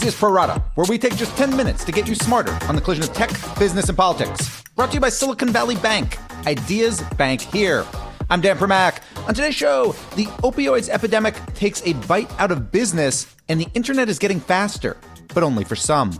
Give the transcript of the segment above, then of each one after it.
Axios Pro Rata, where we take just 10 minutes to get you smarter on the collision of tech, business, and politics. Brought to you by Silicon Valley Bank. Ideas Bank here. I'm Dan Primack. On today's show, the opioids epidemic takes a bite out of business, and the internet is getting faster, but only for some.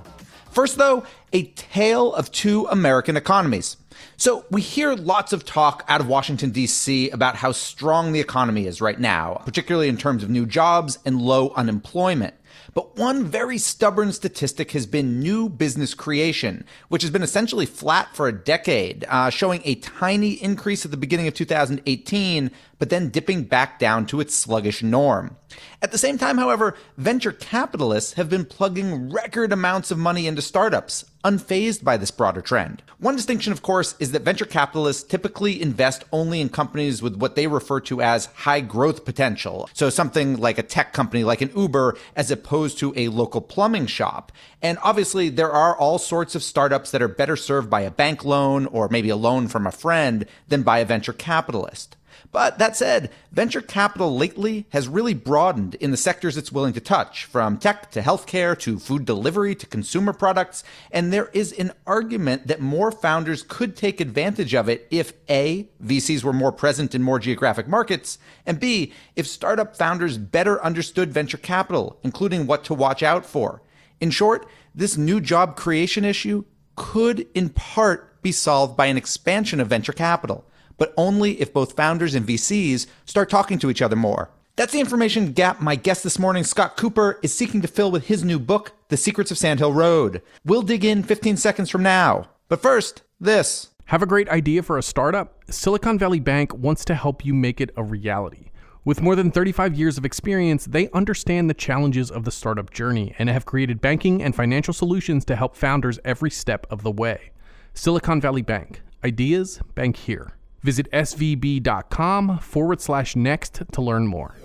First, though, a tale of two American economies. So, we hear lots of talk out of Washington, D.C. about how strong the economy is right now, particularly in terms of new jobs and low unemployment. But one very stubborn statistic has been new business creation, which has been essentially flat for a decade, uh, showing a tiny increase at the beginning of 2018, but then dipping back down to its sluggish norm. At the same time, however, venture capitalists have been plugging record amounts of money into startups, unfazed by this broader trend. One distinction, of course, is that venture capitalists typically invest only in companies with what they refer to as high growth potential. So something like a tech company like an Uber, as opposed to a local plumbing shop. And obviously, there are all sorts of startups that are better served by a bank loan or maybe a loan from a friend than by a venture capitalist. But that said, venture capital lately has really broadened in the sectors it's willing to touch, from tech to healthcare to food delivery to consumer products. And there is an argument that more founders could take advantage of it if A, VCs were more present in more geographic markets, and B, if startup founders better understood venture capital, including what to watch out for. In short, this new job creation issue could in part be solved by an expansion of venture capital but only if both founders and VCs start talking to each other more. That's the information gap my guest this morning, Scott Kupor, is seeking to fill with his new book, The Secrets of Sand Hill Road. We'll dig in 15 seconds from now. But first, this. Have a great idea for a startup? Silicon Valley Bank wants to help you make it a reality. With more than 35 years of experience, they understand the challenges of the startup journey and have created banking and financial solutions to help founders every step of the way. Silicon Valley Bank. Ideas bank here. Visit svb.com forward slash next to learn more.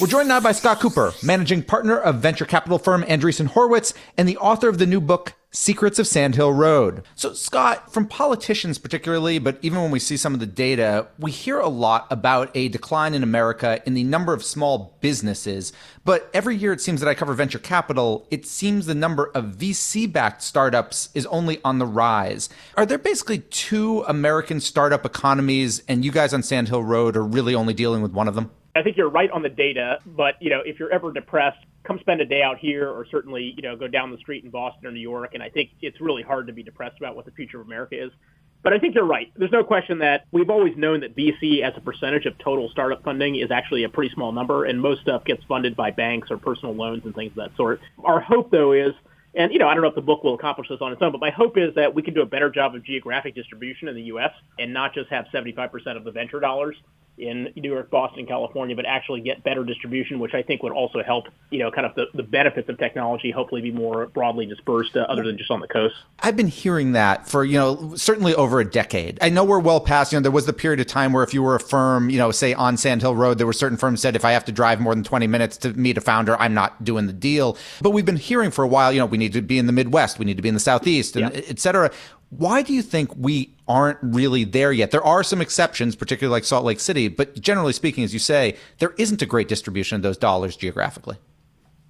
We're joined now by Scott Kupor, managing partner of venture capital firm Andreessen Horowitz and the author of the new book, Secrets of Sand Hill Road. So, Scott, from politicians particularly, but even when we see some of the data, we hear a lot about a decline in America in the number of small businesses. But every year it seems that I cover venture capital, it seems the number of VC backed startups is only on the rise. Are there basically two American startup economies, and you guys on Sand Hill Road are really only dealing with one of them? I think you're right on the data, but you know, if you're ever depressed, come spend a day out here, or certainly you know go down the street in Boston or New York. And I think it's really hard to be depressed about what the future of America is. But I think you're right. There's no question that we've always known that VC as a percentage of total startup funding is actually a pretty small number, and most stuff gets funded by banks or personal loans and things of that sort. Our hope, though, is and you know, I don't know if the book will accomplish this on its own, but my hope is that we can do a better job of geographic distribution in the U.S. and not just have 75% of the venture dollars in New York, Boston, California, but actually get better distribution, which I think would also help, you know, kind of the, the benefits of technology hopefully be more broadly dispersed uh, other than just on the coast. I've been hearing that for, you know, certainly over a decade. I know we're well past, you know, there was the period of time where if you were a firm, you know, say on Sand Hill Road, there were certain firms said if I have to drive more than 20 minutes to meet a founder, I'm not doing the deal. But we've been hearing for a while, you know, we need to be in the Midwest, we need to be in the Southeast, and yeah. et cetera. Why do you think we aren't really there yet? There are some exceptions, particularly like Salt Lake City, but generally speaking, as you say, there isn't a great distribution of those dollars geographically.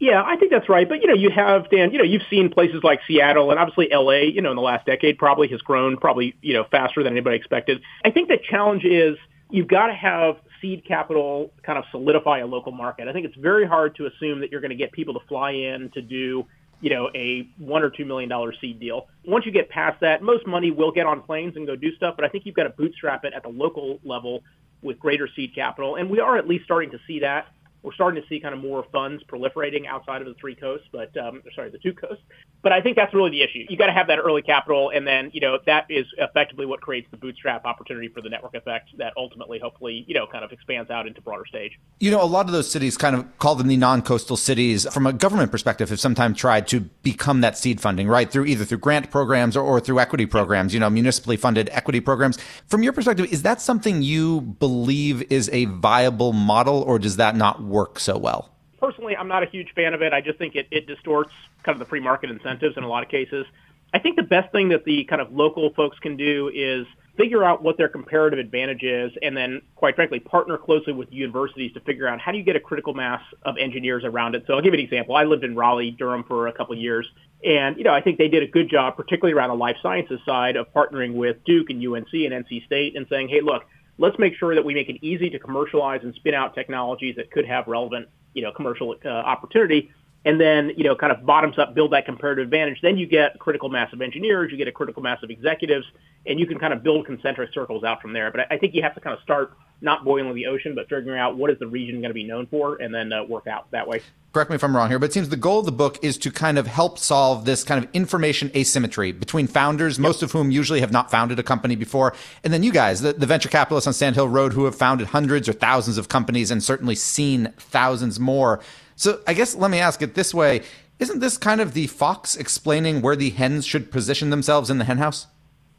Yeah, I think that's right. But you know, you have Dan. You know, you've seen places like Seattle and obviously L.A. You know, in the last decade, probably has grown probably you know faster than anybody expected. I think the challenge is you've got to have seed capital kind of solidify a local market. I think it's very hard to assume that you're going to get people to fly in to do you know, a one or two million dollar seed deal. Once you get past that, most money will get on planes and go do stuff, but I think you've got to bootstrap it at the local level with greater seed capital. And we are at least starting to see that we're starting to see kind of more funds proliferating outside of the three coasts, but um, sorry, the two coasts. But I think that's really the issue. You got to have that early capital, and then you know that is effectively what creates the bootstrap opportunity for the network effect that ultimately, hopefully, you know, kind of expands out into broader stage. You know, a lot of those cities, kind of call them the non-coastal cities, from a government perspective, have sometimes tried to become that seed funding, right? Through either through grant programs or, or through equity programs. You know, municipally funded equity programs. From your perspective, is that something you believe is a viable model, or does that not work so well? Personally, I'm not a huge fan of it. I just think it, it distorts kind of the free market incentives in a lot of cases. I think the best thing that the kind of local folks can do is figure out what their comparative advantage is, and then, quite frankly, partner closely with universities to figure out how do you get a critical mass of engineers around it. So I'll give you an example. I lived in Raleigh, Durham for a couple of years, and you know I think they did a good job, particularly around the life sciences side, of partnering with Duke and UNC and NC State and saying, hey, look, let's make sure that we make it easy to commercialize and spin out technologies that could have relevant, you know, commercial uh, opportunity. And then you know kind of bottoms up build that comparative advantage. Then you get critical mass of engineers you get a critical mass of executives and you can kind of build concentric circles out from there. But i think you have to kind of start not boiling the ocean but figuring out what is the region going to be known for and then uh, work out that way correct me if i'm wrong here but it seems the goal of the book is to kind of help solve this kind of information asymmetry between founders yep. most of whom usually have not founded a company before and then you guys the, the venture capitalists on sand hill road who have founded hundreds or thousands of companies and certainly seen thousands more so I guess let me ask it this way. Isn't this kind of the fox explaining where the hens should position themselves in the henhouse?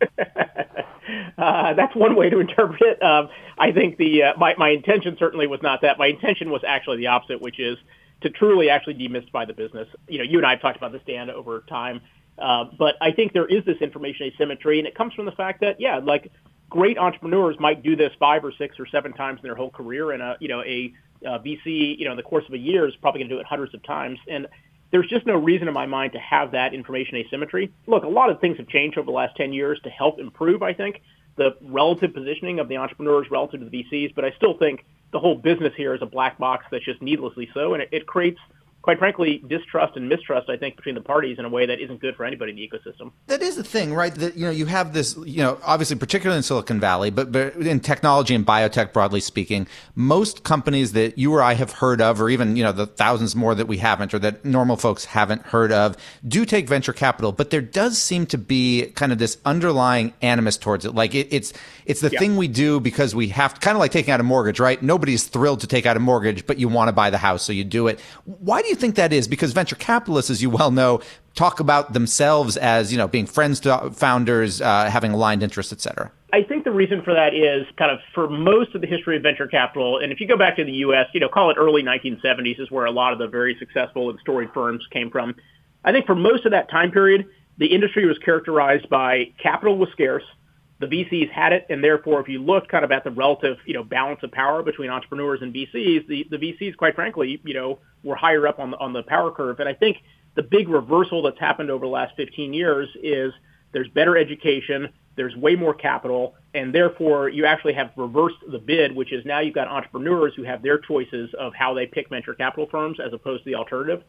uh, that's one way to interpret it. Um, I think the uh, my my intention certainly was not that. My intention was actually the opposite, which is to truly actually demystify the business. You know, you and I have talked about this, Dan, over time. Uh, but I think there is this information asymmetry, and it comes from the fact that, yeah, like great entrepreneurs might do this five or six or seven times in their whole career, and a you know a uh, VC, you know, in the course of a year is probably going to do it hundreds of times. And there's just no reason in my mind to have that information asymmetry. Look, a lot of things have changed over the last 10 years to help improve, I think, the relative positioning of the entrepreneurs relative to the VCs. But I still think the whole business here is a black box that's just needlessly so. And it, it creates quite frankly, distrust and mistrust, I think, between the parties in a way that isn't good for anybody in the ecosystem. That is the thing, right? That you know, you have this, you know, obviously, particularly in Silicon Valley, but, but in technology and biotech, broadly speaking, most companies that you or I have heard of, or even you know, the thousands more that we haven't, or that normal folks haven't heard of, do take venture capital. But there does seem to be kind of this underlying animus towards it. Like it, it's it's the yeah. thing we do because we have to, kind of like taking out a mortgage, right? Nobody's thrilled to take out a mortgage, but you want to buy the house, so you do it. Why do you think that is? Because venture capitalists, as you well know, talk about themselves as you know being friends to founders, uh, having aligned interests, et cetera. I think the reason for that is kind of for most of the history of venture capital, and if you go back to the U.S., you know, call it early 1970s is where a lot of the very successful and storied firms came from. I think for most of that time period, the industry was characterized by capital was scarce, the VCs had it, and therefore, if you look kind of at the relative, you know, balance of power between entrepreneurs and VCs, the, the VCs, quite frankly, you know, were higher up on the, on the power curve. And I think the big reversal that's happened over the last 15 years is there's better education, there's way more capital, and therefore you actually have reversed the bid, which is now you've got entrepreneurs who have their choices of how they pick venture capital firms as opposed to the alternative.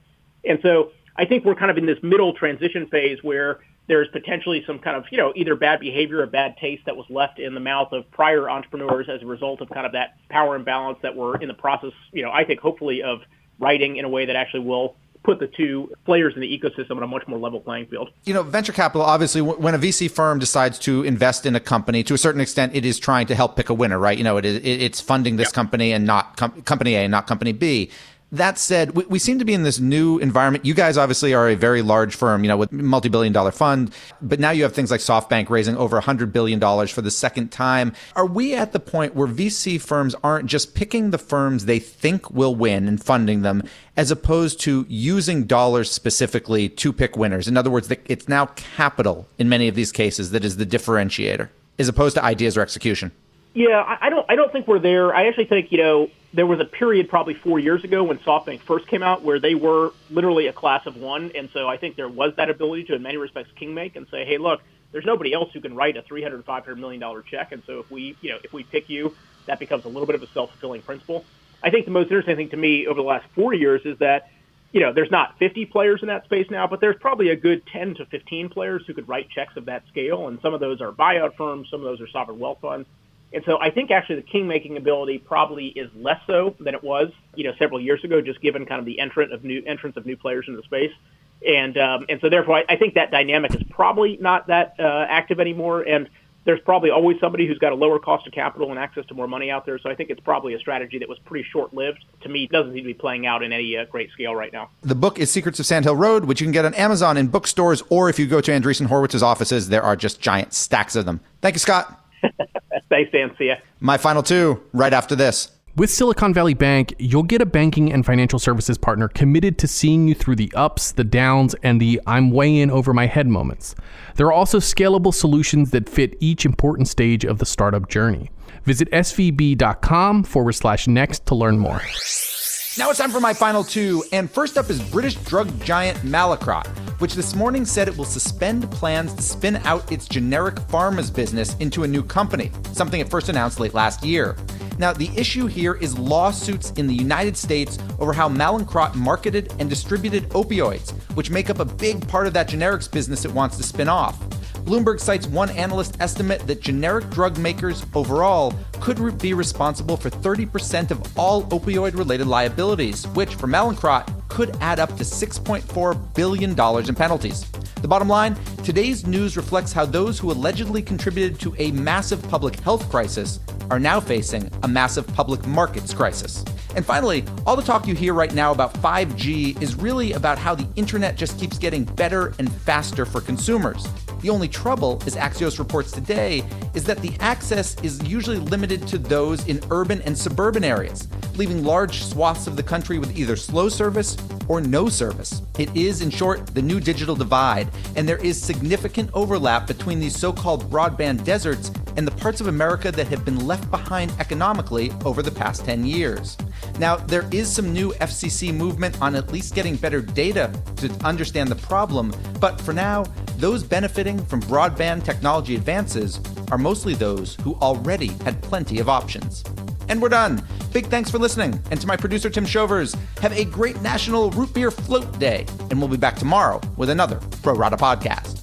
And so I think we're kind of in this middle transition phase where there's potentially some kind of, you know, either bad behavior or bad taste that was left in the mouth of prior entrepreneurs as a result of kind of that power imbalance that we're in the process, you know, I think hopefully of writing in a way that actually will put the two players in the ecosystem on a much more level playing field. You know, venture capital, obviously, when a VC firm decides to invest in a company, to a certain extent, it is trying to help pick a winner, right? You know, it is, it's funding this yeah. company and not com- company A and not company B. That said, we, we, seem to be in this new environment. You guys obviously are a very large firm, you know, with multi-billion dollar fund, but now you have things like SoftBank raising over $100 billion for the second time. Are we at the point where VC firms aren't just picking the firms they think will win and funding them, as opposed to using dollars specifically to pick winners? In other words, it's now capital in many of these cases that is the differentiator, as opposed to ideas or execution. Yeah, I don't. I don't think we're there. I actually think you know there was a period probably four years ago when SoftBank first came out where they were literally a class of one, and so I think there was that ability to, in many respects, kingmake and say, hey, look, there's nobody else who can write a $300, 500 million dollar check, and so if we, you know, if we pick you, that becomes a little bit of a self fulfilling principle. I think the most interesting thing to me over the last four years is that you know, there's not 50 players in that space now, but there's probably a good 10 to 15 players who could write checks of that scale. And some of those are buyout firms, some of those are sovereign wealth funds. And so I think actually the king making ability probably is less so than it was, you know, several years ago, just given kind of the entrant of new entrance of new players into the space. And um, and so therefore I, I think that dynamic is probably not that uh, active anymore. And there's probably always somebody who's got a lower cost of capital and access to more money out there. So I think it's probably a strategy that was pretty short lived. To me, it doesn't seem to be playing out in any uh, great scale right now. The book is Secrets of Sand Hill Road, which you can get on Amazon in bookstores, or if you go to Andreessen Horowitz' offices, there are just giant stacks of them. Thank you, Scott. Thanks, Dan. See ya. My final two right after this. With Silicon Valley Bank, you'll get a banking and financial services partner committed to seeing you through the ups, the downs, and the I'm way in over my head moments. There are also scalable solutions that fit each important stage of the startup journey. Visit svb.com forward slash next to learn more. Now it's time for my final two, and first up is British drug giant Mallinckrodt, which this morning said it will suspend plans to spin out its generic pharma's business into a new company, something it first announced late last year. Now, the issue here is lawsuits in the United States over how Mallinckrodt marketed and distributed opioids, which make up a big part of that generics business it wants to spin off. Bloomberg cites one analyst estimate that generic drug makers overall could be responsible for 30% of all opioid related liabilities, which for Mallinckrodt could add up to $6.4 billion in penalties. The bottom line today's news reflects how those who allegedly contributed to a massive public health crisis are now facing a massive public markets crisis. And finally, all the talk you hear right now about 5G is really about how the internet just keeps getting better and faster for consumers. The only trouble, as Axios reports today, is that the access is usually limited to those in urban and suburban areas, leaving large swaths of the country with either slow service or no service. It is, in short, the new digital divide, and there is significant overlap between these so called broadband deserts and the parts of America that have been left behind economically over the past 10 years. Now, there is some new FCC movement on at least getting better data to understand the problem, but for now, those benefiting from broadband technology advances are mostly those who already had plenty of options. And we're done. Big thanks for listening. And to my producer, Tim Shovers, have a great National Root Beer Float Day. And we'll be back tomorrow with another Pro Rata podcast.